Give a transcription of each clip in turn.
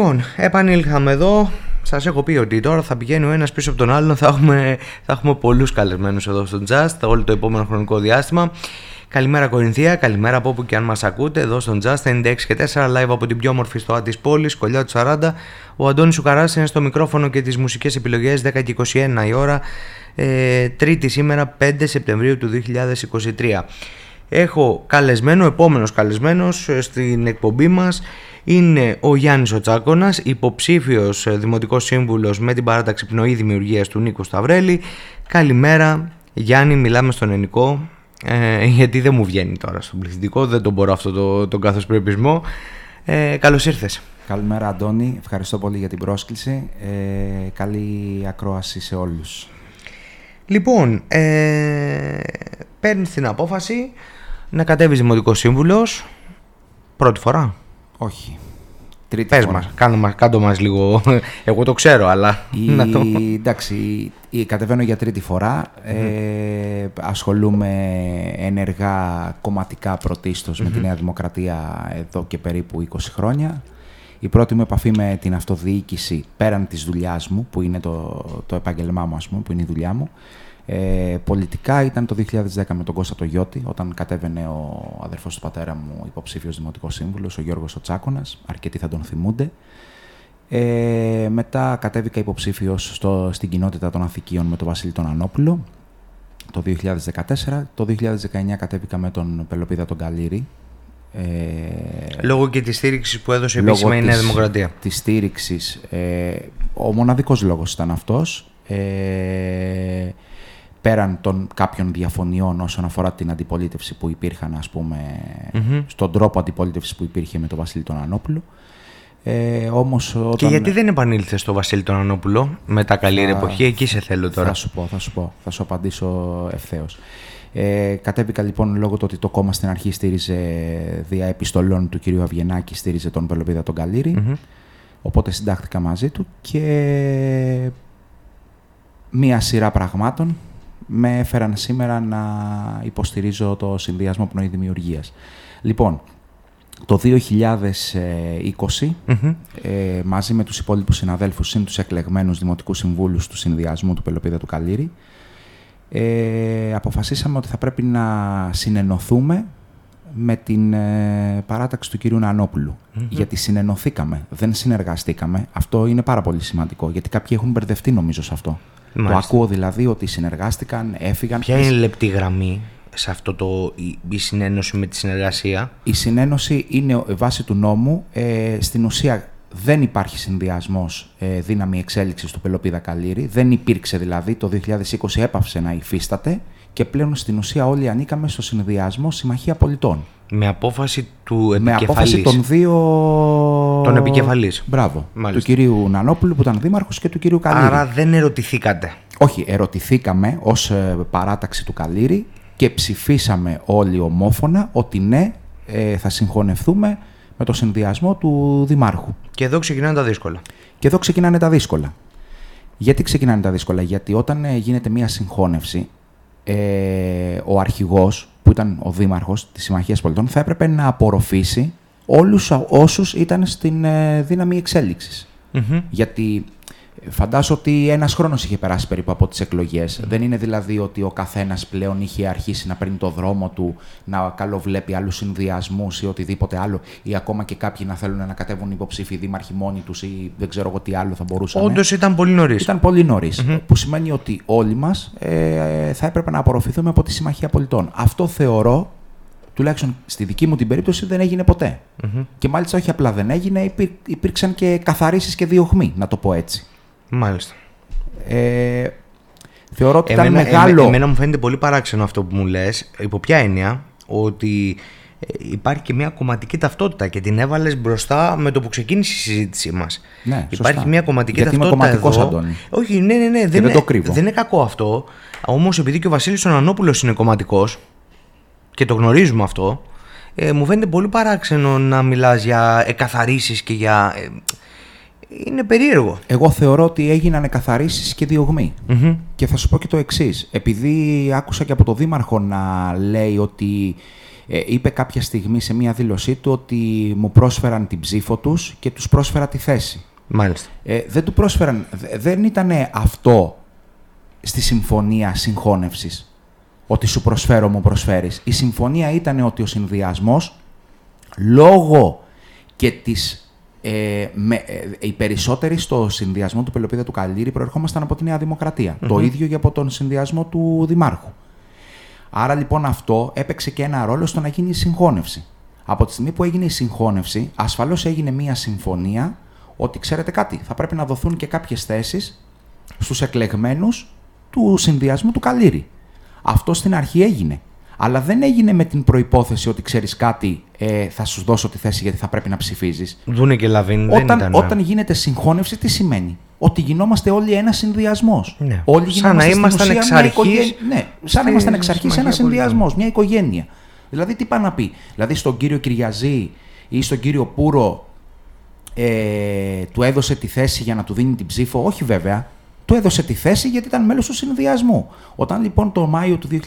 Λοιπόν, επανήλθαμε εδώ. Σας έχω πει ότι τώρα θα πηγαίνει ο ένας πίσω από τον άλλον. Θα έχουμε, θα έχουμε πολλούς καλεσμένους εδώ στο Just όλο το επόμενο χρονικό διάστημα. Καλημέρα Κορινθία, καλημέρα από όπου και αν μας ακούτε. Εδώ στον Just 96 και 4 live από την πιο όμορφη στο τη πόλης, κολλιά του 40. Ο Αντώνης Σουκαράς είναι στο μικρόφωνο και τις μουσικές επιλογές 10 και 21 η ώρα. Ε, τρίτη σήμερα 5 Σεπτεμβρίου του 2023. Έχω καλεσμένο, επόμενος καλεσμένος ε, στην εκπομπή μας είναι ο Γιάννης Οτσάκονας, υποψήφιος ε, δημοτικός σύμβουλος με την παράταξη πνοή δημιουργίας του Νίκου Σταυρέλη. Καλημέρα Γιάννη, μιλάμε στον ενικό, ε, γιατί δεν μου βγαίνει τώρα στον πληθυντικό, δεν τον μπορώ αυτό το, τον καθώς προεπισμό. Ε, καλώς ήρθες. Καλημέρα Αντώνη, ευχαριστώ πολύ για την πρόσκληση. Ε, καλή ακρόαση σε όλους. Λοιπόν, ε, παίρνεις την απόφαση να κατέβεις δημοτικός σύμβουλος. Πρώτη φορά. Όχι. Τρίτη Πες φορά. μας, κάνε μας, κάντο μας λίγο, εγώ το ξέρω, αλλά Η... να το... Εντάξει, η... κατεβαίνω για τρίτη φορά. Ε, ασχολούμαι ενεργά κομματικά πρωτίστως με τη Νέα Δημοκρατία εδώ και περίπου 20 χρόνια. Η πρώτη μου επαφή με την αυτοδιοίκηση πέραν της δουλειάς μου, που είναι το, το επάγγελμά μου, ας πούμε, που είναι η δουλειά μου, ε, πολιτικά ήταν το 2010 με τον Κώστα το Γιώτη, όταν κατέβαινε ο αδερφός του πατέρα μου, υποψήφιος δημοτικός σύμβουλος, ο Γιώργος ο Τσάκωνας, αρκετοί θα τον θυμούνται. Ε, μετά κατέβηκα υποψήφιος στο, στην κοινότητα των Αθηκίων με τον Βασίλη τον Ανόπουλο, το 2014. Το 2019 κατέβηκα με τον Πελοπίδα τον Καλύρη. Ε, λόγω και της στήριξης που έδωσε επίσημα η Νέα Δημοκρατία. Της στήριξης. Ε, ο μοναδικός λόγος ήταν αυτός. Ε, πέραν των κάποιων διαφωνιών όσον αφορά την αντιπολίτευση που υπήρχαν, ας πούμε, mm-hmm. στον τρόπο αντιπολίτευσης που υπήρχε με τον Βασίλη τον Ανόπουλο. Ε, όμως, όταν... Και γιατί δεν επανήλθε στο Βασίλη τον Ανόπουλο με τα καλή θα... εποχή, εκεί σε θέλω τώρα. Θα σου πω, θα σου πω, θα σου απαντήσω ευθέως. Ε, κατέβηκα λοιπόν λόγω του ότι το κόμμα στην αρχή στήριζε δια επιστολών του κυρίου Αβγενάκη, στήριζε τον Πελοπίδα τον Καλύρη. Mm-hmm. Οπότε συντάχθηκα μαζί του και μία σειρά πραγμάτων με έφεραν σήμερα να υποστηρίζω το συνδυασμό πνοή δημιουργίας. Λοιπόν, το 2020, ε, μαζί με τους υπόλοιπους συναδέλφους, συν τους εκλεγμένους δημοτικούς συμβούλους του συνδυασμού του Πελοπίδα του Καλύρη, ε, αποφασίσαμε ότι θα πρέπει να συνενωθούμε με την ε, παράταξη του κυρίου νανοπουλου Γιατί συνενωθήκαμε, δεν συνεργαστήκαμε. Αυτό είναι πάρα πολύ σημαντικό, γιατί κάποιοι έχουν μπερδευτεί νομίζω σε αυτό. Μάλιστα. Το ακούω δηλαδή ότι συνεργάστηκαν, έφυγαν. Ποια είναι η λεπτή γραμμή σε αυτό το, η, η συνένωση με τη συνεργασία; Η συνένωση είναι βάση του νόμου. Ε, στην ουσία δεν υπάρχει συνδυασμός ε, δύναμη εξέλιξης του Πελοπίδα Καλύρη. Δεν υπήρξε δηλαδή. Το 2020 έπαυσε να υφίσταται και πλέον στην ουσία όλοι ανήκαμε στο συνδυασμό Συμμαχία Πολιτών. Με απόφαση του επικεφαλής. Με απόφαση των δύο... Των επικεφαλής. Μπράβο. Μάλιστα. Του κυρίου Νανόπουλου που ήταν δήμαρχος και του κυρίου Καλύρη. Άρα δεν ερωτηθήκατε. Όχι, ερωτηθήκαμε ως ε, παράταξη του Καλύρη και ψηφίσαμε όλοι ομόφωνα ότι ναι, ε, θα συγχωνευτούμε με το συνδυασμό του Δημάρχου. Και εδώ ξεκινάνε τα δύσκολα. Και εδώ ξεκινάνε τα δύσκολα. Γιατί ξεκινάνε τα δύσκολα, Γιατί όταν ε, γίνεται μια συγχώνευση, ε, ο αρχηγός που ήταν ο δήμαρχος της Συμμαχίας Πολιτών θα έπρεπε να απορροφήσει όλους όσους ήταν στην ε, δύναμη εξέλιξης. Mm-hmm. Γιατί Φαντάζομαι ότι ένας χρόνος είχε περάσει περίπου από τις εκλογές. Δεν είναι δηλαδή ότι ο καθένας πλέον είχε αρχίσει να παίρνει το δρόμο του, να καλοβλέπει άλλους συνδυασμούς ή οτιδήποτε άλλο, ή ακόμα και κάποιοι να θέλουν να κατέβουν υποψήφοι δήμαρχοι μόνοι τους ή δεν ξέρω εγώ τι άλλο θα μπορούσαν. Όντως ήταν πολύ νωρίς. Ήταν πολύ νωρίς. Mm-hmm. Που σημαίνει ότι όλοι μας ε, θα έπρεπε να απορροφηθούμε από τη Συμμαχία Πολιτών. Αυτό θεωρώ τουλάχιστον στη δική μου την περίπτωση δεν έγινε ποτέ. Mm-hmm. Και μάλιστα όχι απλά δεν έγινε, υπήρ, υπήρξαν και καθαρίσεις και διωγμοί, να το πω έτσι. Μάλιστα. Ε, θεωρώ ότι εμένα, ήταν μεγάλο. εμένα μου φαίνεται πολύ παράξενο αυτό που μου λες. Υπό ποια έννοια; Ότι ε, υπάρχει και μια κομματική ταυτότητα και την έβαλες μπροστά με το που ξεκίνησε η συζήτησή μας. Ναι, υπάρχει μια κομματική Γιατί ταυτότητα. Είμαι κομματικός, εδώ. Αντώνη. Όχι, ναι, ναι, ναι. δεν, είναι, το κρύβω. δεν είναι κακό αυτό. Όμως επειδή και ο Βασίλης Ανανόπουλο είναι κομματικός και το γνωρίζουμε αυτό, ε, μου φαίνεται πολύ παράξενο να μιλάς για εκαθαρίσεις και για. Ε, είναι περίεργο. Εγώ θεωρώ ότι έγιναν εκαθαρίσεις και διωγμοί. Mm-hmm. Και θα σου πω και το εξής. Επειδή άκουσα και από τον Δήμαρχο να λέει ότι Ε, είπε κάποια στιγμή σε μία δήλωσή του ότι μου πρόσφεραν την ψήφο τους και τους πρόσφερα τη θέση. Μάλιστα. Ε, δεν του πρόσφεραν, δεν ήταν αυτό στη συμφωνία συγχώνευσης, ότι σου προσφέρω μου προσφέρεις. Η συμφωνία ήταν ότι ο συνδυασμός, λόγω και της ε, με, ε, οι περισσότεροι στο συνδυασμό του Πελοπίδα του Καλύρη προερχόμασταν από τη Νέα Το ίδιο και από τον συνδυασμό του Δημάρχου. Άρα λοιπόν αυτό έπαιξε και ένα ρόλο στο να γίνει η συγχώνευση. Από τη στιγμή που έγινε η συγχώνευση, ασφαλώς έγινε μια συμφωνία ότι ξέρετε κάτι, θα πρέπει να δοθούν και κάποιες θέσεις στους εκλεγμένους του συνδυασμού του Καλύρη. Αυτό στην αρχή έγινε. Αλλά δεν έγινε με την προπόθεση ότι ξέρεις κάτι, ε, θα σου δώσω τη θέση γιατί θα πρέπει να ψηφίζεις. Δούνε και λαβίν, όταν, δεν ήταν. Όταν γίνεται συγχώνευση, τι σημαίνει; Ότι γινόμαστε όλοι ένα συνδυασμός. Ναι. Όλοι σαν να ήμασταν εξ αρχής. Ναι, σαν να ήμασταν εξ αρχής ένα συνδυασμός, μια οικογένεια. Δηλαδή, τι πάει να πει; Δηλαδή, στον κύριο Κυριαζή ή στον κύριο Πούρο ε, του έδωσε τη θέση για να του δίνει την ψήφο; Όχι βέβαια του έδωσε τη θέση γιατί ήταν μέλος του συνδυασμού. Όταν λοιπόν το Μάιο του 2020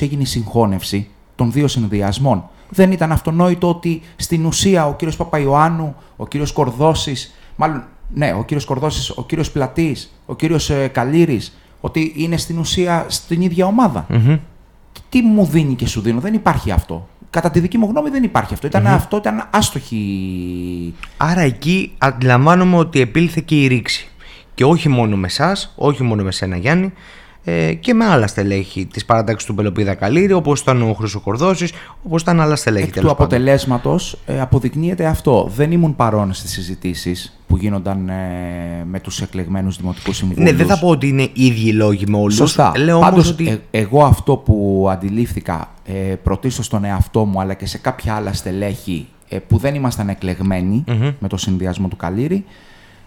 έγινε η συγχώνευση των δύο συνδυασμών, δεν ήταν αυτονόητο ότι στην ουσία ο κύριος Παπαϊωάννου, ο κύριος Κορδώσης, μάλλον ναι, ο κύριος Κορδώσης, ο κύριος Πλατής, ο κύριος ε, Καλύρης, ότι είναι στην ουσία στην ίδια Τι μου δίνει και σου δίνω, δεν υπάρχει αυτό. Κατά τη δική μου γνώμη δεν υπάρχει αυτό. Ήταν αυτό, ήταν άστοχη. Άρα εκεί αντιλαμβάνομαι ότι επήλθε και η ρήξη. Και όχι μόνο με εσάς, όχι μόνο με σένα Γιάννη, ε, και με άλλα στελέχη της παράταξης του Πελοπίδα Καλύρη, όπως ήταν ο Χρυσό Κορδόσης, όπως ήταν άλλα στελέχη. Εκ του αποτελέσματος ε, αποδεικνύεται αυτό. Δεν ήμουν παρόν στις συζητήσεις που γίνονταν ε, με τους εκλεγμένους δημοτικούς συμβούλους. Ναι, δεν θα πω ότι είναι ίδιοι λόγοι με όλους. Σωστά. Λέω Πάντως, ότι... Ε, εγώ αυτό που αντιλήφθηκα ε, πρωτίστως στον εαυτό μου, αλλά και σε κάποια άλλα στελέχη ε, που δεν ήμασταν με το συνδυασμό του Καλύρη,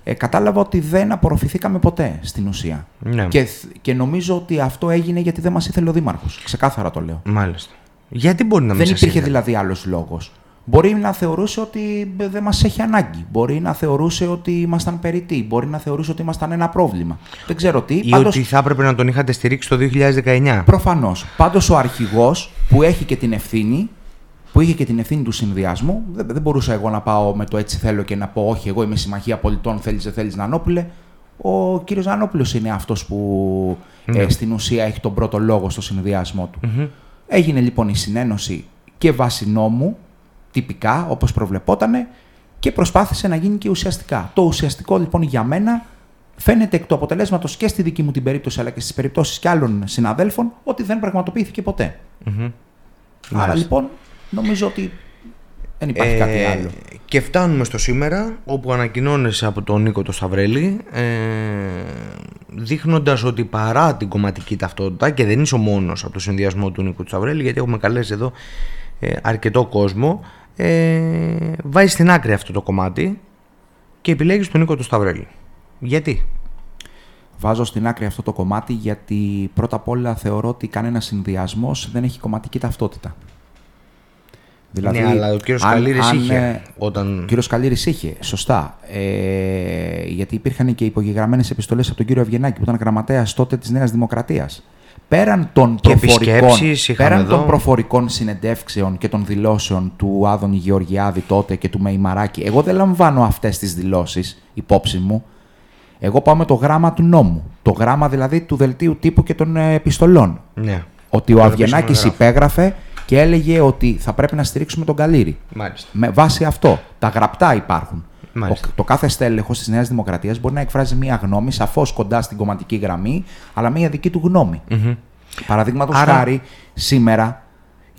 ε, κατάλαβα ότι δεν απορροφηθήκαμε ποτέ στην ουσία. Ναι. Και, και νομίζω ότι αυτό έγινε γιατί δεν μας ήθελε ο Δήμαρχος. Ξεκάθαρα το λέω. Μάλιστα. Γιατί μπορεί να μην Δεν υπήρχε δηλαδή άλλος λόγος. Μπορεί να θεωρούσε ότι δεν μας έχει ανάγκη. Μπορεί να θεωρούσε ότι ήμασταν περιττοί. Μπορεί να θεωρούσε ότι ήμασταν ένα πρόβλημα. Δεν ξέρω τι. Ή πάντως... ότι θα έπρεπε να τον είχατε στηρίξει το 2019. Προφανώς. Πάντως ο αρχηγός που έχει και την ευθύνη που είχε και την ευθύνη του συνδυασμού. Δεν, δεν μπορούσα εγώ να πάω με το έτσι θέλω και να πω Όχι, εγώ είμαι συμμαχία πολιτών, θέλεις δεν θέλεις Νανόπουλε. Ο κύριος Νανόπουλος είναι αυτός που ε, ναι. στην ουσία έχει τον πρώτο λόγο στο συνδυασμό του. Έγινε λοιπόν η συνένωση και βάσει νόμου, τυπικά όπως προβλεπότανε, και προσπάθησε να γίνει και ουσιαστικά. Το ουσιαστικό λοιπόν για μένα φαίνεται εκ του αποτελέσματος και στη δική μου την περίπτωση αλλά και στις περιπτώσεις και άλλων συναδέλφων ότι δεν πραγματοποιήθηκε ποτέ. Άρα λοιπόν Νομίζω ότι δεν υπάρχει κάτι ε, άλλο. Και φτάνουμε στο σήμερα, όπου ανακοινώνεσαι από τον Νίκο το Σταυρέλη, ε, δείχνοντας ότι παρά την κομματική ταυτότητα, και δεν είσαι ο μόνος από το συνδυασμό του Νίκο του Σταυρέλη, γιατί έχουμε καλέσει εδώ ε, αρκετό κόσμο, ε, βάζει στην άκρη αυτό το κομμάτι και επιλέγεις τον Νίκο του Σταυρέλη. Γιατί; Βάζω στην άκρη αυτό το κομμάτι γιατί πρώτα απ' όλα θεωρώ ότι κανένα συνδυασμός δεν έχει κομματική ταυτότητα. Δηλαδή, ναι, αλλά ο κύριος Καλύρης είχε. Ε, όταν... Ο κύριος Καλύρης είχε, σωστά. Ε, γιατί υπήρχαν και υπογεγραμμένες επιστολές από τον κύριο Αυγενάκη που ήταν γραμματέας τότε της Νέας Δημοκρατίας. Πέραν των, προφορικών, πέραν των προφορικών συνεντεύξεων και των δηλώσεων του Άδωνη Γεωργιάδη τότε και του Μεϊμαράκη, εγώ δεν λαμβάνω αυτές τις δηλώσεις υπόψη μου. Εγώ πάω με το γράμμα του νόμου. Το γράμμα δηλαδή του δελτίου τύπου και των ε, επιστολών. Ναι. Ότι ο Αυγενάκη υπέγραφε και έλεγε ότι θα πρέπει να στηρίξουμε τον Καλύρη. Μάλιστα. Με βάση αυτό. Τα γραπτά υπάρχουν. Το, το κάθε στέλεχος της Νέας Δημοκρατίας μπορεί να εκφράζει μία γνώμη, σαφώς κοντά στην κομματική γραμμή, αλλά μία δική του γνώμη. Mm-hmm. Παραδείγματος Άρα... χάρη, σήμερα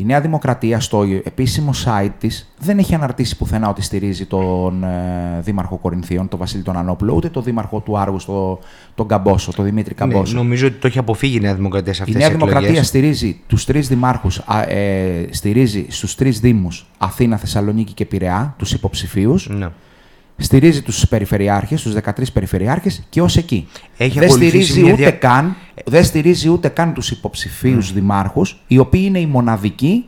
η Νέα Δημοκρατία στο επίσημο site της δεν έχει αναρτήσει πουθενά ότι στηρίζει τον ε, Δήμαρχο Κορινθίων, τον Βασίλη τον Ανόπουλο, ούτε τον Δήμαρχο του Άργου, το, τον Καμπόσο, τον Δημήτρη ναι, Καμπόσο. Ναι, νομίζω ότι το έχει αποφύγει η Νέα Δημοκρατία σε αυτές τις Η Νέα Δημοκρατία στηρίζει τους τρεις δημάρχους, ε, στηρίζει στους τρεις Δήμους Αθήνα, Θεσσαλονίκη και Πειραιά, τους υποψηφίους. Ναι στηρίζει τους περιφερειάρχες, τους 13 περιφερειάρχες και ως εκεί. Έχει δεν, στηρίζει ούτε καν, δεν στηρίζει ούτε καν τους υποψηφίους mm. δημάρχους, οι οποίοι είναι οι μοναδικοί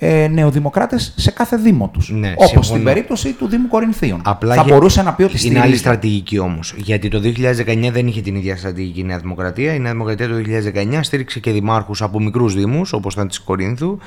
ε, νεοδημοκράτες σε κάθε δήμο τους. Ναι, Όπως στην περίπτωση του Δήμου Κορινθίων. Απλά θα μπορούσε να πει ότι Είναι άλλη στρατηγική όμως. Γιατί το 2019 δεν είχε την ίδια στρατηγική η Νέα Δημοκρατία. Η Νέα Δημοκρατία το 2019 στήριξε και δημάρχους από μικρούς Δήμους, όπως ήταν της Κορίνθου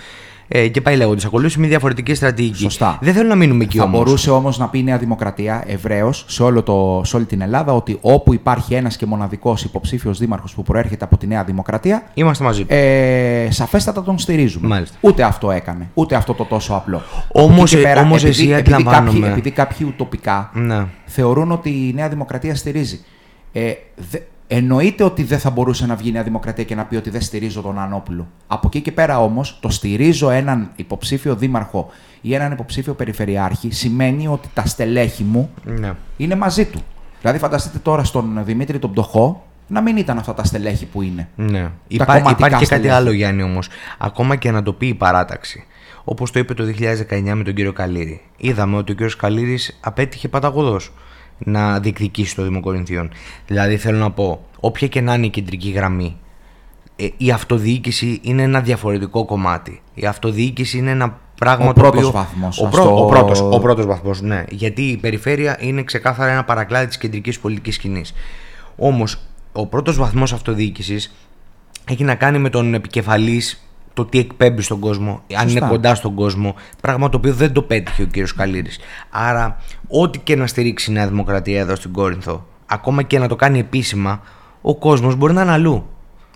Ε, και πάει λέγοντας. Ακολούθησε μια διαφορετική στρατηγική. Σωστά. Δεν θέλω να μείνουμε εκεί Θα όμως. μπορούσε όμως να πει η Νέα Δημοκρατία ευρέως σε, όλο το- σε όλη την Ελλάδα ότι όπου υπάρχει ένας και μοναδικός υποψήφιος δήμαρχος που προέρχεται από τη Νέα Δημοκρατία, Είμαστε μαζί του. ε, σαφέστατα τον στηρίζουμε. Μάλιστα. Ούτε αυτό έκανε. Ούτε αυτό το τόσο απλό. Όμως, Από εκεί και ε, πέρα, όμως επειδή, εσύ επειδή, κάποιοι, αντιλαμβάνομαι. επειδή κάποιοι ουτοπικά Ναι. θεωρούν ότι η Νέα Δημοκρατία στηρίζει. Ε, δε, εννοείται ότι δεν θα μπορούσε να βγει η Νέα Δημοκρατία και να πει ότι δεν στηρίζω τον Ανώπουλο. Από εκεί και πέρα όμως, το στηρίζω έναν υποψήφιο δήμαρχο ή έναν υποψήφιο περιφερειάρχη σημαίνει ότι τα στελέχη μου ναι. είναι μαζί του. Δηλαδή, φανταστείτε τώρα στον Δημήτρη τον Πτωχό να μην ήταν αυτά τα στελέχη που είναι. Ναι. Τα Υπά, κομματικά υπάρχει και κάτι στελέχη. άλλο, Γιάννη, όμως. Ακόμα και να το πει η παράταξη. Όπως το είπε το 2019 με τον κύριο Καλύρη. Είδαμε ότι ο κύριος Καλύρης απέτυχε παταγωδός να διεκδικήσει το Δήμο Κορινθίων. Δηλαδή, θέλω να πω, όποια και να είναι η κεντρική γραμμή, ε, η αυτοδιοίκηση είναι ένα διαφορετικό κομμάτι. Η αυτοδιοίκηση είναι ένα πράγμα Ο το πρώτος οποίο... βαθμός, Ο, ας πρω- το- ο πρώτος, ο πρώτος βαθμός, ναι. Γιατί η περιφέρεια είναι ξεκάθαρα ένα παρακλάδι της κεντρικής πολιτικής σκηνής. Όμως, ο πρώτος βαθμός αυτοδιοίκησης έχει να κάνει με τον επικεφαλής το τι εκπέμπει στον κόσμο, αν Σωστά. είναι κοντά στον κόσμο. Πράγμα το οποίο δεν το πέτυχε ο κύριος Καλύρης. Άρα, ό,τι και να στηρίξει η Νέα Δημοκρατία εδώ στην Κόρινθο, ακόμα και να το κάνει επίσημα, ο κόσμος μπορεί να είναι αλλού.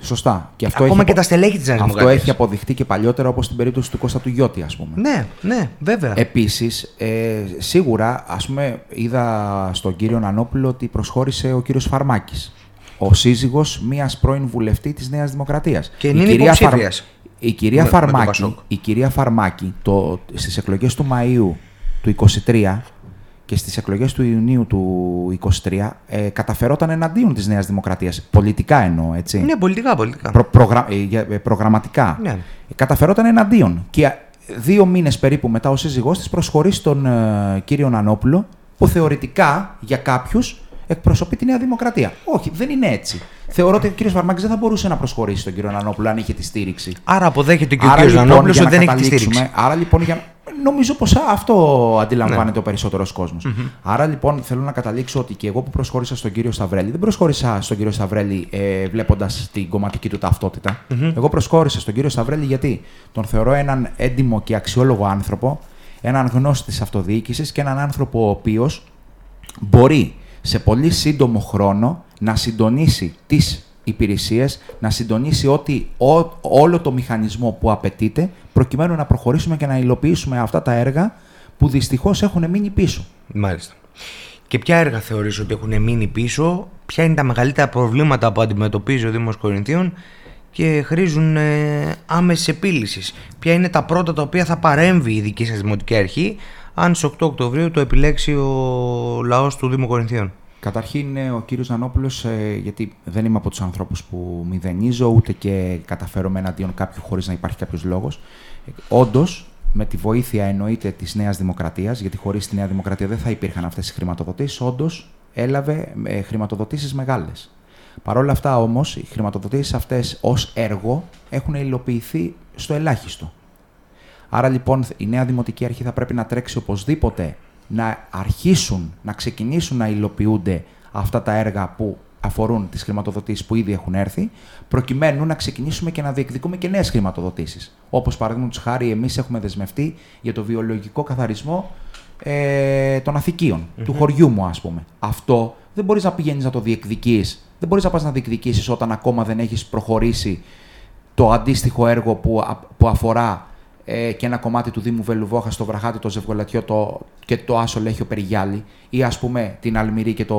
Σωστά. Και αυτό Ακόμα έχει και απο- τα στελέχη της Νέας Αυτό Δημοκρατίας. έχει αποδειχτεί και παλιότερα όπως στην περίπτωση του Κώστα του Γιώτη, ας πούμε. Ναι, ναι, βέβαια. Επίσης, ε, σίγουρα, ας πούμε, είδα στον κύριο Νανόπουλο ότι προσχώρησε ο κύριος Φαρμάκης, ο σύζυγος μιας πρώην βουλευτή της Νέας Δημοκρατίας. Και είναι υποψήφιας. Η κυρία, Με- με το Φαρμάκη, Πασόκ. η κυρία Φαρμάκη το, στις εκλογές του Μαΐου του 23 και στις εκλογές του Ιουνίου του 23 ε, καταφερόταν εναντίον της Νέας Δημοκρατίας. Πολιτικά εννοώ, έτσι. Ναι, πολιτικά, πολιτικά. Προ- προγρα- ε, για- ε, προγραμματικά. Ναι. Ε, Καταφερόταν εναντίον. Και ε, δύο μήνες περίπου μετά ο σύζυγός της προσχωρεί στον ε, κύριο Νανόπουλο, που θεωρητικά για κάποιους εκπροσωπεί τη Νέα Δημοκρατία. Όχι, δεν είναι έτσι. Θεωρώ ότι ο κύριος Βαρμάκης δεν θα μπορούσε να προσχωρήσει στον κύριο Νανόπουλο αν είχε τη στήριξη. Άρα αποδέχεται και ο Άρα, κ. λοιπόν, Νανόπουλο για ότι να δεν έχει τη καταλήξουμε- στήριξη. Άρα λοιπόν, για... νομίζω πως αυτό Ναι. αντιλαμβάνεται ο περισσότερος κόσμος. Άρα λοιπόν θέλω να καταλήξω ότι και εγώ που προσχώρησα στον κύριο Σταυρέλη, δεν προσχώρησα στον κύριο Σταυρέλη ε, βλέποντας την κομματική του ταυτότητα. Εγώ προσχώρησα στον κύριο Σταυρέλη γιατί τον θεωρώ έναν έντιμο και αξιόλογο άνθρωπο, έναν γνώστη της αυτοδιοίκησης και έναν άνθρωπο ο οποίος μπορεί σε πολύ σύντομο χρόνο να συντονίσει τις υπηρεσίες, να συντονίσει ότι ό- όλο το μηχανισμό που απαιτείται προκειμένου να προχωρήσουμε και να υλοποιήσουμε αυτά τα έργα που δυστυχώς έχουν μείνει πίσω. Μάλιστα. Και ποια έργα θεωρείς ότι έχουν μείνει πίσω, ποια είναι τα μεγαλύτερα προβλήματα που αντιμετωπίζει ο Δήμος Κορινθίων και χρήζουν ε, άμεσης επίλυσης. Ποια είναι τα πρώτα τα οποία θα παρέμβει η δική σας Δημοτική Αρχή αν στις 8 Οκτωβρίου το επιλέξει ο λαός του Δήμου Κορινθίων; Καταρχήν ε, ο κύριος Νανόπουλος, ε, γιατί δεν είμαι από τους ανθρώπους που μηδενίζω ούτε και καταφέρομαι εναντίον κάποιου χωρίς να υπάρχει κάποιος λόγος. Ε, όντως, με τη βοήθεια εννοείται της Νέας Δημοκρατίας, γιατί χωρίς τη Νέα Δημοκρατία δεν θα υπήρχαν αυτές οι χρηματοδοτήσεις, όντως έλαβε ε, χρηματοδοτήσεις μεγάλες. Παρ' όλα αυτά όμως, οι χρηματοδοτήσεις αυτές ως έργο έχουν υλοποιηθεί στο ελάχιστο. Άρα λοιπόν η νέα Δημοτική Αρχή θα πρέπει να τρέξει οπωσδήποτε να αρχίσουν, να ξεκινήσουν να υλοποιούνται αυτά τα έργα που αφορούν τις χρηματοδοτήσεις που ήδη έχουν έρθει, προκειμένου να ξεκινήσουμε και να διεκδικούμε και νέες χρηματοδοτήσεις. Όπως παραδείγματος χάρη εμείς έχουμε δεσμευτεί για το βιολογικό καθαρισμό ε, των αθηκειων του χωριού μου ας πούμε. Αυτό δεν μπορείς να πηγαίνεις να το διεκδικείς, δεν μπορείς να πας να διεκδικήσεις όταν ακόμα δεν έχεις προχωρήσει το αντίστοιχο έργο που, α- που αφορά ε, και ένα κομμάτι του Δήμου Βελουβόχα στο Βραχάτι, το Ζευγολατιό το, και το Άσο Λέχιο Περιγιάλη ή ας πούμε την Αλμυρή και το,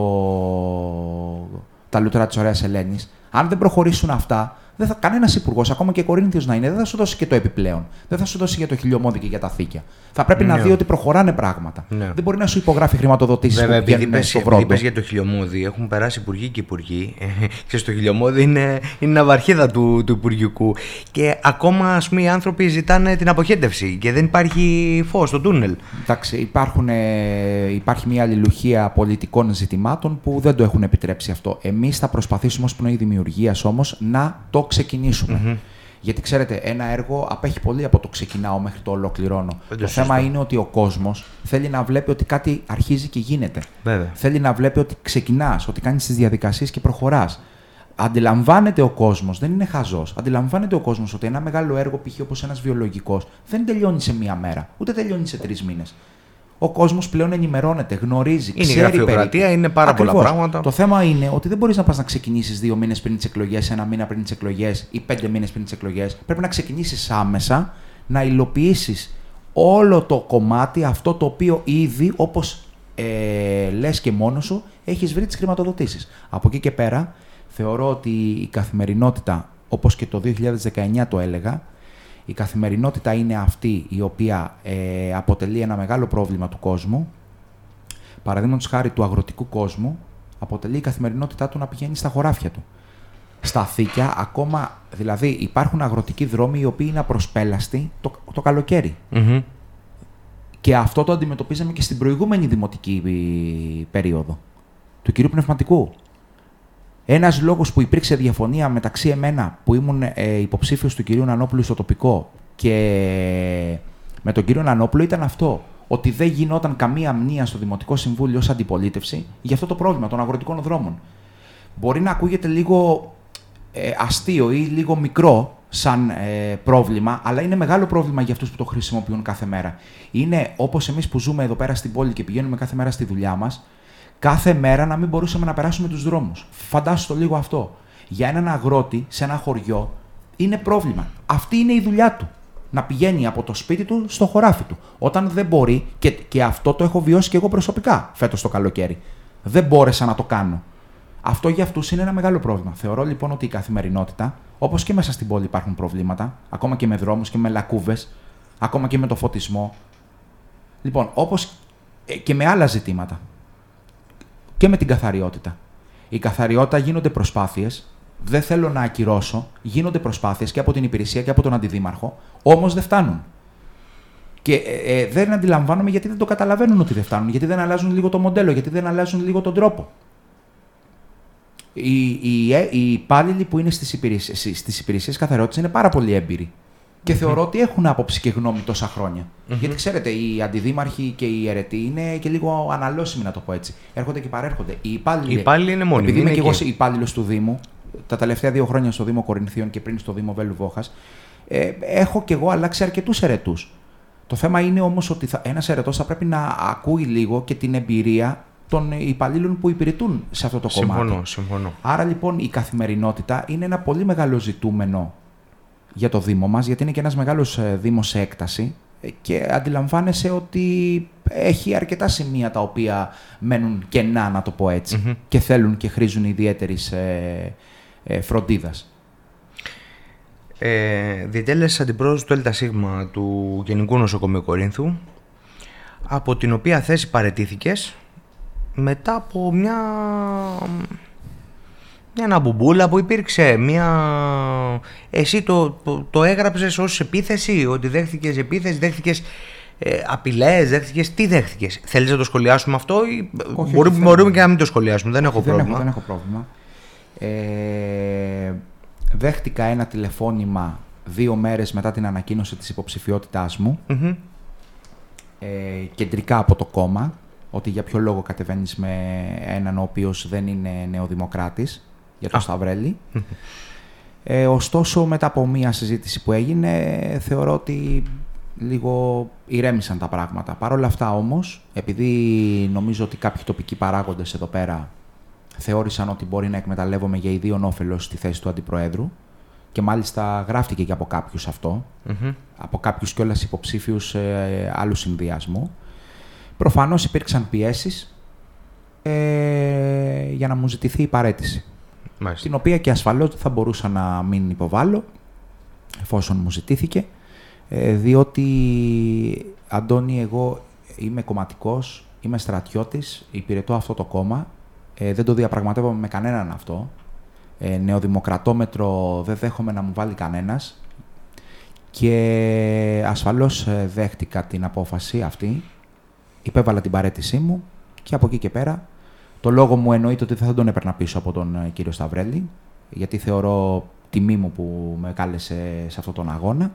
τα λουτρά της Ωραίας Ελένης. Αν δεν προχωρήσουν αυτά, δεν θα, κανένας υπουργός, ακόμα και Κορίνθιος να είναι, δεν θα σου δώσει και το επιπλέον. Δεν θα σου δώσει για το χιλιομόδι και για τα θήκια. Θα πρέπει να Ναι. δει ότι προχωράνε πράγματα. Ναι. Δεν μπορεί να σου υπογράφει χρηματοδοτήσεις Βέβαια, που επειδή πηγαίνουν είπες, στο επειδή βρόντο. είπες για το χιλιομόδι, έχουν περάσει υπουργοί και υπουργοί. Ε, ξέρεις, το χιλιομόδι είναι, είναι ναυαρχίδα του, του υπουργικού. Και ακόμα ας πούμε, οι άνθρωποι ζητάνε την αποχέτευση και δεν υπάρχει φως στο τούνελ. Εντάξει, υπάρχουν, ε, υπάρχει μια αλληλουχία πολιτικών ζητημάτων που δεν το έχουν επιτρέψει αυτό. Εμείς θα προσπαθήσουμε ως πνοή δημιουργίας όμως να το ξεκινησουμε Γιατί ξέρετε, ένα έργο απέχει πολύ από το ξεκινάω μέχρι το ολοκληρώνω. Δεν το το θέμα συζητώ. είναι ότι ο κόσμος θέλει να βλέπει ότι κάτι αρχίζει και γίνεται. Βέβαια. Θέλει να βλέπει ότι ξεκινάς, ότι κάνεις τις διαδικασίες και προχωράς. αντιλαμβάνεται ο κόσμος, δεν είναι χαζός. Αντιλαμβάνεται ο κόσμος ότι ένα μεγάλο έργο, π.χ. όπως ένας βιολογικός, δεν τελειώνει σε μία μέρα, ούτε τελειώνει σε τρεις μήνες. Ο κόσμος πλέον ενημερώνεται, γνωρίζει, είναι ξέρει. Είναι η γραφειοκρατία, είναι πάρα Ακριβώς. πολλά πράγματα. Το θέμα είναι ότι δεν μπορείς να πας να ξεκινήσεις δύο μήνες πριν τις εκλογές, ένα μήνα πριν τις εκλογές ή πέντε μήνες πριν τις εκλογές. Πρέπει να ξεκινήσεις άμεσα να υλοποιήσεις όλο το κομμάτι αυτό το οποίο ήδη, όπως ε, λες και μόνος σου, έχεις βρει τις χρηματοδοτήσεις. Από εκεί και πέρα, θεωρώ ότι η καθημερινότητα, όπως και το 2019 το έλεγα, η καθημερινότητα είναι αυτή η οποία ε, αποτελεί ένα μεγάλο πρόβλημα του κόσμου. Παραδείγματος χάρη του αγροτικού κόσμου, αποτελεί η καθημερινότητά του να πηγαίνει στα χωράφια του. Στα θήκια, ακόμα, δηλαδή υπάρχουν αγροτικοί δρόμοι οι οποίοι είναι απροσπέλαστοι το, το καλοκαίρι. Mm-hmm. Και αυτό το αντιμετωπίζαμε και στην προηγούμενη δημοτική περίοδο του κυρίου Πνευματικού. Ένας λόγος που υπήρξε διαφωνία μεταξύ εμένα που ήμουν ε, υποψήφιος του κυρίου Νανόπουλου στο τοπικό και με τον κύριο Νανόπουλο ήταν αυτό. Ότι δεν γινόταν καμία μνήμα στο Δημοτικό Συμβούλιο ως αντιπολίτευση για αυτό το πρόβλημα των αγροτικών δρόμων. Μπορεί να ακούγεται λίγο ε, αστείο ή λίγο μικρό σαν ε, πρόβλημα, αλλά είναι μεγάλο πρόβλημα για αυτούς που το χρησιμοποιούν κάθε μέρα. Είναι όπως εμείς που ζούμε εδώ πέρα στην πόλη και πηγαίνουμε κάθε μέρα στη δουλειά μας, κάθε μέρα να μην μπορούσαμε να περάσουμε τους δρόμους. Φαντάσου το λίγο αυτό. Για έναν αγρότη σε ένα χωριό είναι πρόβλημα. Αυτή είναι η δουλειά του. Να πηγαίνει από το σπίτι του στο χωράφι του. Όταν δεν μπορεί, και, και αυτό το έχω βιώσει και εγώ προσωπικά φέτος το καλοκαίρι. Δεν μπόρεσα να το κάνω. Αυτό για αυτούς είναι ένα μεγάλο πρόβλημα. Θεωρώ λοιπόν ότι η καθημερινότητα, όπως και μέσα στην πόλη υπάρχουν προβλήματα, ακόμα και με δρόμους και με λακκούβες, ακόμα και με το φωτισμό. Λοιπόν, όπως και με άλλα ζητήματα. Και με την καθαριότητα. Η καθαριότητα γίνονται προσπάθειες. Δεν θέλω να ακυρώσω. Γίνονται προσπάθειες και από την υπηρεσία και από τον αντιδήμαρχο. Όμως δεν φτάνουν. Και ε, ε, δεν αντιλαμβάνομαι γιατί δεν το καταλαβαίνουν ότι δεν φτάνουν. Γιατί δεν αλλάζουν λίγο το μοντέλο, γιατί δεν αλλάζουν λίγο τον τρόπο οι, οι, οι υπάλληλοι που είναι στις υπηρεσίες, στις υπηρεσίες καθαρότητας είναι πάρα πολύ έμπειροι. Και mm-hmm. θεωρώ ότι έχουν άποψη και γνώμη τόσα χρόνια. Mm-hmm. Γιατί ξέρετε, οι αντιδήμαρχοι και οι αιρετοί είναι και λίγο αναλώσιμοι, να το πω έτσι. Έρχονται και παρέρχονται. Οι υπάλληλοι, οι υπάλληλοι είναι μόνοι. Επειδή είμαι και εγώ υπάλληλος του Δήμου, τα τελευταία δύο χρόνια στο Δήμο Κορινθίων και πριν στο Δήμο Βέλου Βόχας, ε, έχω κι εγώ αλλάξει αρκετούς αιρετούς. Το θέμα είναι όμως ότι ένας αιρετός θα πρέπει να ακούει λίγο και την εμπειρία των υπαλλήλων που υπηρετούν σε αυτό το συμφωνώ, κομμάτι. Συμφωνώ. Άρα λοιπόν η καθημερινότητα είναι ένα πολύ μεγάλο ζητούμενο για το Δήμο μας, γιατί είναι και ένας μεγάλος Δήμος σε έκταση και αντιλαμβάνεσαι ότι έχει αρκετά σημεία τα οποία μένουν κενά, να το πω έτσι, mm-hmm. και θέλουν και χρήζουν ιδιαίτερης ε, ε, φροντίδας. Ε, διετέλεσες αντιπρόεδρος του ΕΛΤΑ του Γενικού Νοσοκομείου Κορίνθου, από την οποία θέση παρετήθηκες μετά από μια μια αναμπουμπούλα που υπήρξε, μια... Εσύ το, το, το έγραψες ως επίθεση, ότι δέχτηκες επίθεση, δέχτηκες ε, απειλές, δέχτηκες... Τι δέχτηκες, θέλεις να το σχολιάσουμε αυτό ή όχι, μπορούμε, μπορούμε και να μην το σχολιάσουμε, δεν έχω δεν πρόβλημα. Έχω, δεν έχω πρόβλημα. Ε, δέχτηκα ένα τηλεφώνημα δύο μέρες μετά την ανακοίνωση της υποψηφιότητάς μου, mm-hmm. ε, κεντρικά από το κόμμα, ότι για ποιο λόγο κατεβαίνεις με έναν ο οποίος δεν είναι νεοδημοκράτης, για το Σταυρέλη. Ε, ωστόσο, μετά από μία συζήτηση που έγινε, θεωρώ ότι λίγο ηρέμησαν τα πράγματα. Παρ' όλα αυτά όμως, επειδή νομίζω ότι κάποιοι τοπικοί παράγοντες εδώ πέρα θεώρησαν ότι μπορεί να εκμεταλλεύομαι για ιδίων όφελος στη θέση του Αντιπροέδρου και μάλιστα γράφτηκε και από κάποιους αυτό, από κάποιους κιόλας υποψήφιους ε, άλλους συνδυασμού. Προφανώς υπήρξαν πιέσεις ε, για να μου ζητηθεί η παρέτηση. Μάλιστα. Την οποία και ασφαλώς θα μπορούσα να μην υποβάλω, εφόσον μου ζητήθηκε, ε, διότι, Αντώνη, εγώ είμαι κομματικός, είμαι στρατιώτης, υπηρετώ αυτό το κόμμα, ε, δεν το διαπραγματεύομαι με κανέναν αυτό. Ε, νεοδημοκρατόμετρο δεν δέχομαι να μου βάλει κανένας και ασφαλώς ε, δέχτηκα την απόφαση αυτή υπέβαλα την παρέτησή μου και από εκεί και πέρα το λόγο μου εννοείται ότι δεν θα τον έπαιρνα πίσω από τον ε, κύριο Σταυρέλη, γιατί θεωρώ τιμή μου που με κάλεσε σε αυτόν τον αγώνα.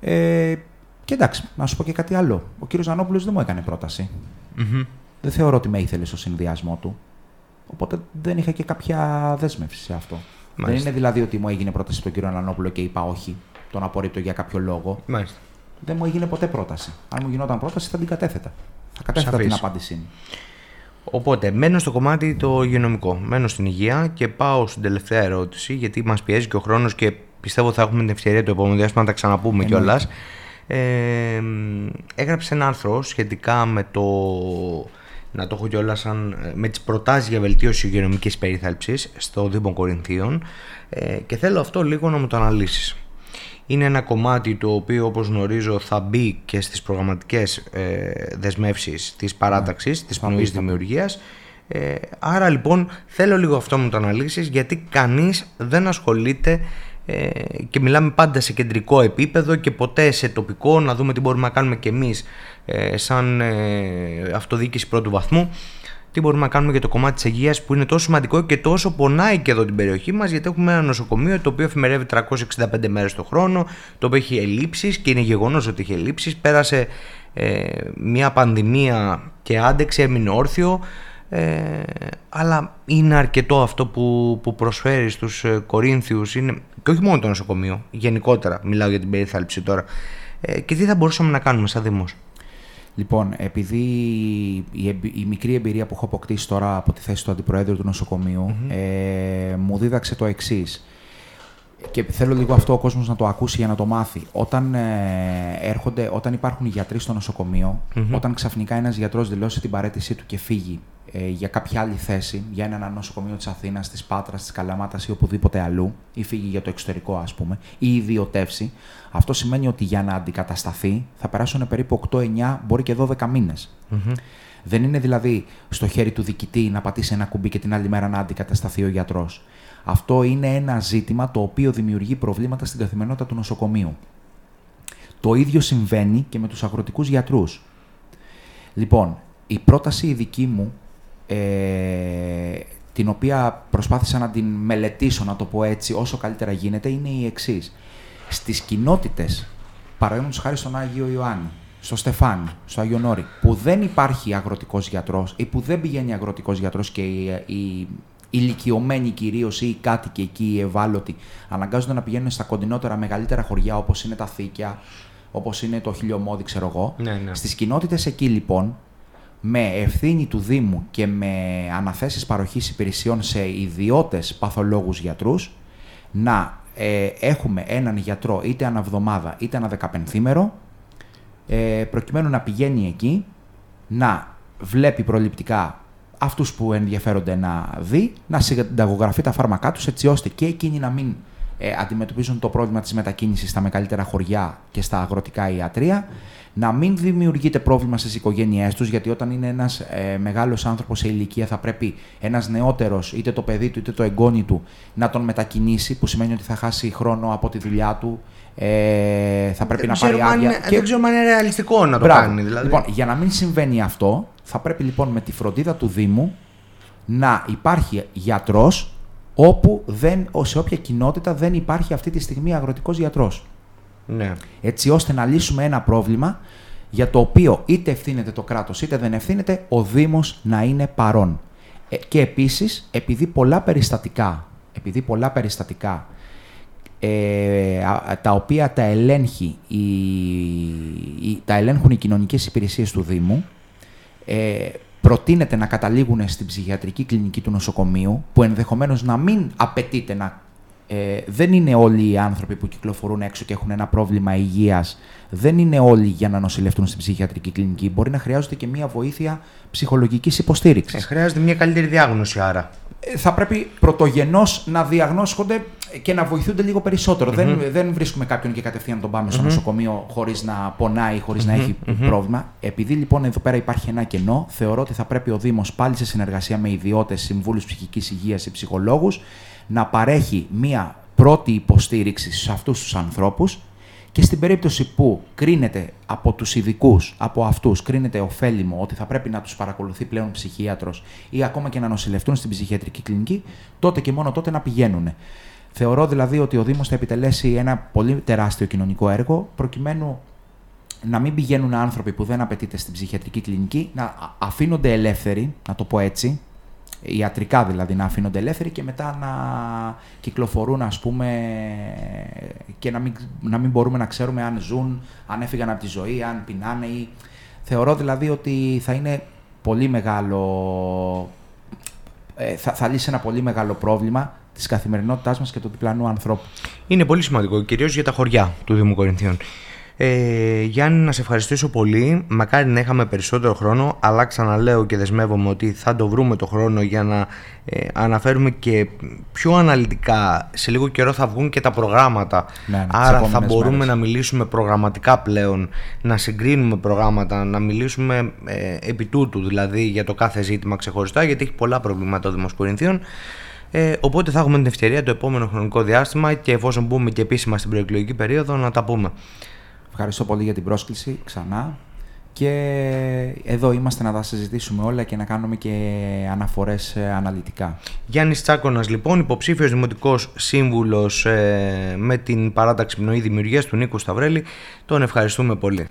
Ε, και εντάξει, να σου πω και κάτι άλλο. Ο κύριος Ζανόπουλος δεν μου έκανε Δεν θεωρώ ότι με ήθελε στο συνδυασμό του. Οπότε δεν είχα και κάποια δέσμευση σε αυτό. Δεν είναι δηλαδή ότι μου έγινε πρόταση από τον κύριο Ανανόπουλο και είπα όχι, τον απορρίπτω για κάποιο λόγο. Μάλιστα. Δεν μου έγινε ποτέ πρόταση. Αν μου γινόταν πρόταση θα την κατέθετα. Θα κατέθετα την απάντησή μου. Οπότε μένω στο κομμάτι το υγειονομικό. Μένω στην υγεία και πάω στην τελευταία ερώτηση, γιατί μας πιέζει και ο χρόνος και πιστεύω θα έχουμε την ευκαιρία το επόμενο διάστημα να τα ξαναπούμε κιόλας. Ε, έγραψε ένα άρθρο σχετικά με το να το έχω κιόλας σαν με τις προτάσεις για βελτίωση υγειονομικής περίθαλψης στο Δήμο Κορινθίων ε, και θέλω αυτό λίγο να μου το αναλύσεις. Είναι ένα κομμάτι το οποίο όπως γνωρίζω θα μπει και στις προγραμματικές ε, δεσμεύσεις της παράταξης, ναι, της πνοής δημιουργίας. Ε, άρα λοιπόν θέλω λίγο αυτό μου το αναλύσεις γιατί κανείς δεν ασχολείται ε, και μιλάμε πάντα σε κεντρικό επίπεδο και ποτέ σε τοπικό να δούμε τι μπορούμε να κάνουμε και εμείς ε, σαν ε, αυτοδιοίκηση πρώτου βαθμού τι μπορούμε να κάνουμε για το κομμάτι της υγείας που είναι τόσο σημαντικό και τόσο πονάει και εδώ την περιοχή μας γιατί έχουμε ένα νοσοκομείο το οποίο εφημερεύει 365 μέρες το χρόνο το οποίο έχει ελλείψεις και είναι γεγονός ότι έχει ελλείψεις πέρασε ε, μια πανδημία και άντεξε, έμεινε όρθιο ε, αλλά είναι αρκετό αυτό που, που προσφέρει στους ε, Κορίνθιους είναι, και όχι μόνο το νοσοκομείο, γενικότερα μιλάω για την περίθαλψη τώρα ε, και τι θα μπορούσαμε να κάνουμε σαν Δήμος. Λοιπόν, επειδή η, η, μικρή εμπειρία που έχω αποκτήσει τώρα από τη θέση του Αντιπροέδρου του νοσοκομειου ε, μου δίδαξε το εξής. Και θέλω λίγο αυτό ο κόσμος να το ακούσει για να το μάθει. Όταν, ε, έρχονται, όταν υπάρχουν γιατροί στο νοσοκομείο, όταν ξαφνικά ένας γιατρός δηλώσει την παρέτησή του και φύγει ε, για κάποια άλλη θέση, για ένα νοσοκομείο της Αθήνας, της Πάτρας, της Καλαμάτας ή οπουδήποτε αλλού, ή φύγει για το εξωτερικό, ας πούμε, ή ιδιωτεύσει, αυτό σημαίνει ότι για να αντικατασταθεί θα περάσουν περίπου 8-9, μπορεί και 12 μήνες. Δεν είναι δηλαδή στο χέρι του διοικητή να πατήσει ένα κουμπί και την άλλη μέρα να αντικατασταθεί ο γιατρός. Αυτό είναι ένα ζήτημα το οποίο δημιουργεί προβλήματα στην καθημερινότητα του νοσοκομείου. Το ίδιο συμβαίνει και με τους αγροτικούς γιατρούς. Λοιπόν, η πρόταση η δική μου ε, την οποία προσπάθησα να την μελετήσω, να το πω έτσι, όσο καλύτερα γίνεται, είναι η εξής. Στις κοινότητες, παραδείγματος χάρη στον Άγιο Ιωάννη, στο Στεφάνι, στο Άγιο Νόρι, που δεν υπάρχει αγροτικός γιατρός ή που δεν πηγαίνει αγροτικός γιατρός και οι, οι ηλικιωμένοι κυρίως ή οι κάτοικοι εκεί, οι ευάλωτοι, αναγκάζονται να πηγαίνουν στα κοντινότερα μεγαλύτερα χωριά όπως είναι τα Θήκια, όπως είναι το Χιλιομόδι, ξέρω εγώ. Ναι, ναι. Στις κοινότητες εκεί λοιπόν με ευθύνη του Δήμου και με αναθέσεις παροχής υπηρεσιών σε ιδιώτες παθολόγους γιατρούς να ε, έχουμε έναν γιατρό είτε αναβδομάδα είτε ένα δεκαπενθήμερο ε, προκειμένου να πηγαίνει εκεί να βλέπει προληπτικά αυτούς που ενδιαφέρονται να δει, να συνταγογραφεί τα φάρμακά τους έτσι ώστε και εκείνοι να μην ε, αντιμετωπίζουν το πρόβλημα της μετακίνησης στα μεγαλύτερα χωριά και στα αγροτικά ιατρία να μην δημιουργείται πρόβλημα στις οικογένειές τους, γιατί όταν είναι ένας ε, μεγάλος άνθρωπος σε ηλικία, θα πρέπει ένας νεότερος, είτε το παιδί του είτε το εγγόνι του, να τον μετακινήσει, που σημαίνει ότι θα χάσει χρόνο από τη δουλειά του. Ε, θα πρέπει να πάρει άδεια. και... Δεν ξέρω αν είναι ρεαλιστικό να το κάνει. Δηλαδή. Λοιπόν, για να μην συμβαίνει αυτό, θα πρέπει λοιπόν με τη φροντίδα του Δήμου να υπάρχει γιατρός όπου δεν, σε όποια κοινότητα δεν υπάρχει αυτή τη στιγμή αγροτικός γιατρός. Ναι. Έτσι ώστε να λύσουμε ένα πρόβλημα για το οποίο είτε ευθύνεται το κράτος είτε δεν ευθύνεται, ο Δήμος να είναι παρόν. Ε, και επίσης, επειδή πολλά περιστατικά, επειδή πολλά περιστατικά ε, τα οποία τα, ελέγχει η, η, τα ελέγχουν οι κοινωνικές υπηρεσίες του Δήμου, ε, προτείνεται να καταλήγουν στην ψυχιατρική κλινική του νοσοκομείου, που ενδεχομένως να μην απαιτείται να ε, δεν είναι όλοι οι άνθρωποι που κυκλοφορούν έξω και έχουν ένα πρόβλημα υγείας, δεν είναι όλοι για να νοσηλευτούν στην ψυχιατρική κλινική. Μπορεί να χρειάζονται και μια βοήθεια ψυχολογικής υποστήριξης. Ε, χρειάζεται μια καλύτερη διάγνωση, άρα. Ε, θα πρέπει πρωτογενώς να διαγνώσκονται και να βοηθούνται λίγο Δεν, δεν βρίσκουμε κάποιον και κατευθείαν τον πάμε στο νοσοκομείο χωρίς να πονάει, χωρίς να έχει πρόβλημα. Επειδή λοιπόν εδώ πέρα υπάρχει ένα κενό, θεωρώ ότι θα πρέπει ο Δήμος πάλι σε συνεργασία με ιδιώτες, συμβούλους ψυχικής υγείας ή ψυχολόγους να παρέχει μία πρώτη υποστήριξη σε αυτούς τους ανθρώπους και στην περίπτωση που κρίνεται από τους ειδικούς, από αυτούς, κρίνεται ωφέλιμο ότι θα πρέπει να τους παρακολουθεί πλέον ψυχίατρος ή ακόμα και να νοσηλευτούν στην ψυχιατρική κλινική, τότε και μόνο τότε να πηγαίνουν. Θεωρώ δηλαδή ότι ο Δήμος θα επιτελέσει ένα πολύ τεράστιο κοινωνικό έργο προκειμένου να μην πηγαίνουν άνθρωποι που δεν απαιτείται στην ψυχιατρική κλινική, να αφήνονται ελεύθεροι, να το πω έτσι, ιατρικά δηλαδή να αφήνονται ελεύθεροι και μετά να κυκλοφορούν ας πούμε και να μην, να μην μπορούμε να ξέρουμε αν ζουν, αν έφυγαν από τη ζωή, αν πεινάνε ή... Θεωρώ δηλαδή ότι θα είναι πολύ μεγάλο, ε, θα, θα λύσει ένα πολύ μεγάλο πρόβλημα της καθημερινότητάς μας και του διπλανού ανθρώπου. Είναι πολύ σημαντικό, κυρίως για τα χωριά του Δήμου Κορινθίων. Ε, Γιάννη, να σε ευχαριστήσω πολύ. Μακάρι να είχαμε περισσότερο χρόνο, αλλά ξαναλέω και δεσμεύομαι ότι θα το βρούμε το χρόνο για να ε, αναφέρουμε και πιο αναλυτικά. Σε λίγο καιρό θα βγουν και τα προγράμματα. Ναι, ναι Άρα θα μπορούμε να μιλήσουμε προγραμματικά πλέον, να συγκρίνουμε προγράμματα, να μιλήσουμε ε, επί τούτου δηλαδή για το κάθε ζήτημα ξεχωριστά, γιατί έχει πολλά προβλήματα ο Δήμος Κορινθίων. Ε, οπότε θα έχουμε την ευκαιρία το επόμενο χρονικό διάστημα και εφόσον μπούμε και επίσημα στην προεκλογική περίοδο να τα πούμε. Ευχαριστώ πολύ για την πρόσκληση ξανά. Και εδώ είμαστε να τα συζητήσουμε όλα και να κάνουμε και αναφορές ε, αναλυτικά. Γιάννης Τσάκωνας λοιπόν, υποψήφιος δημοτικός σύμβουλος ε, με την παράταξη πνοή δημιουργίας του Νίκου Σταυρέλη. Τον ευχαριστούμε πολύ.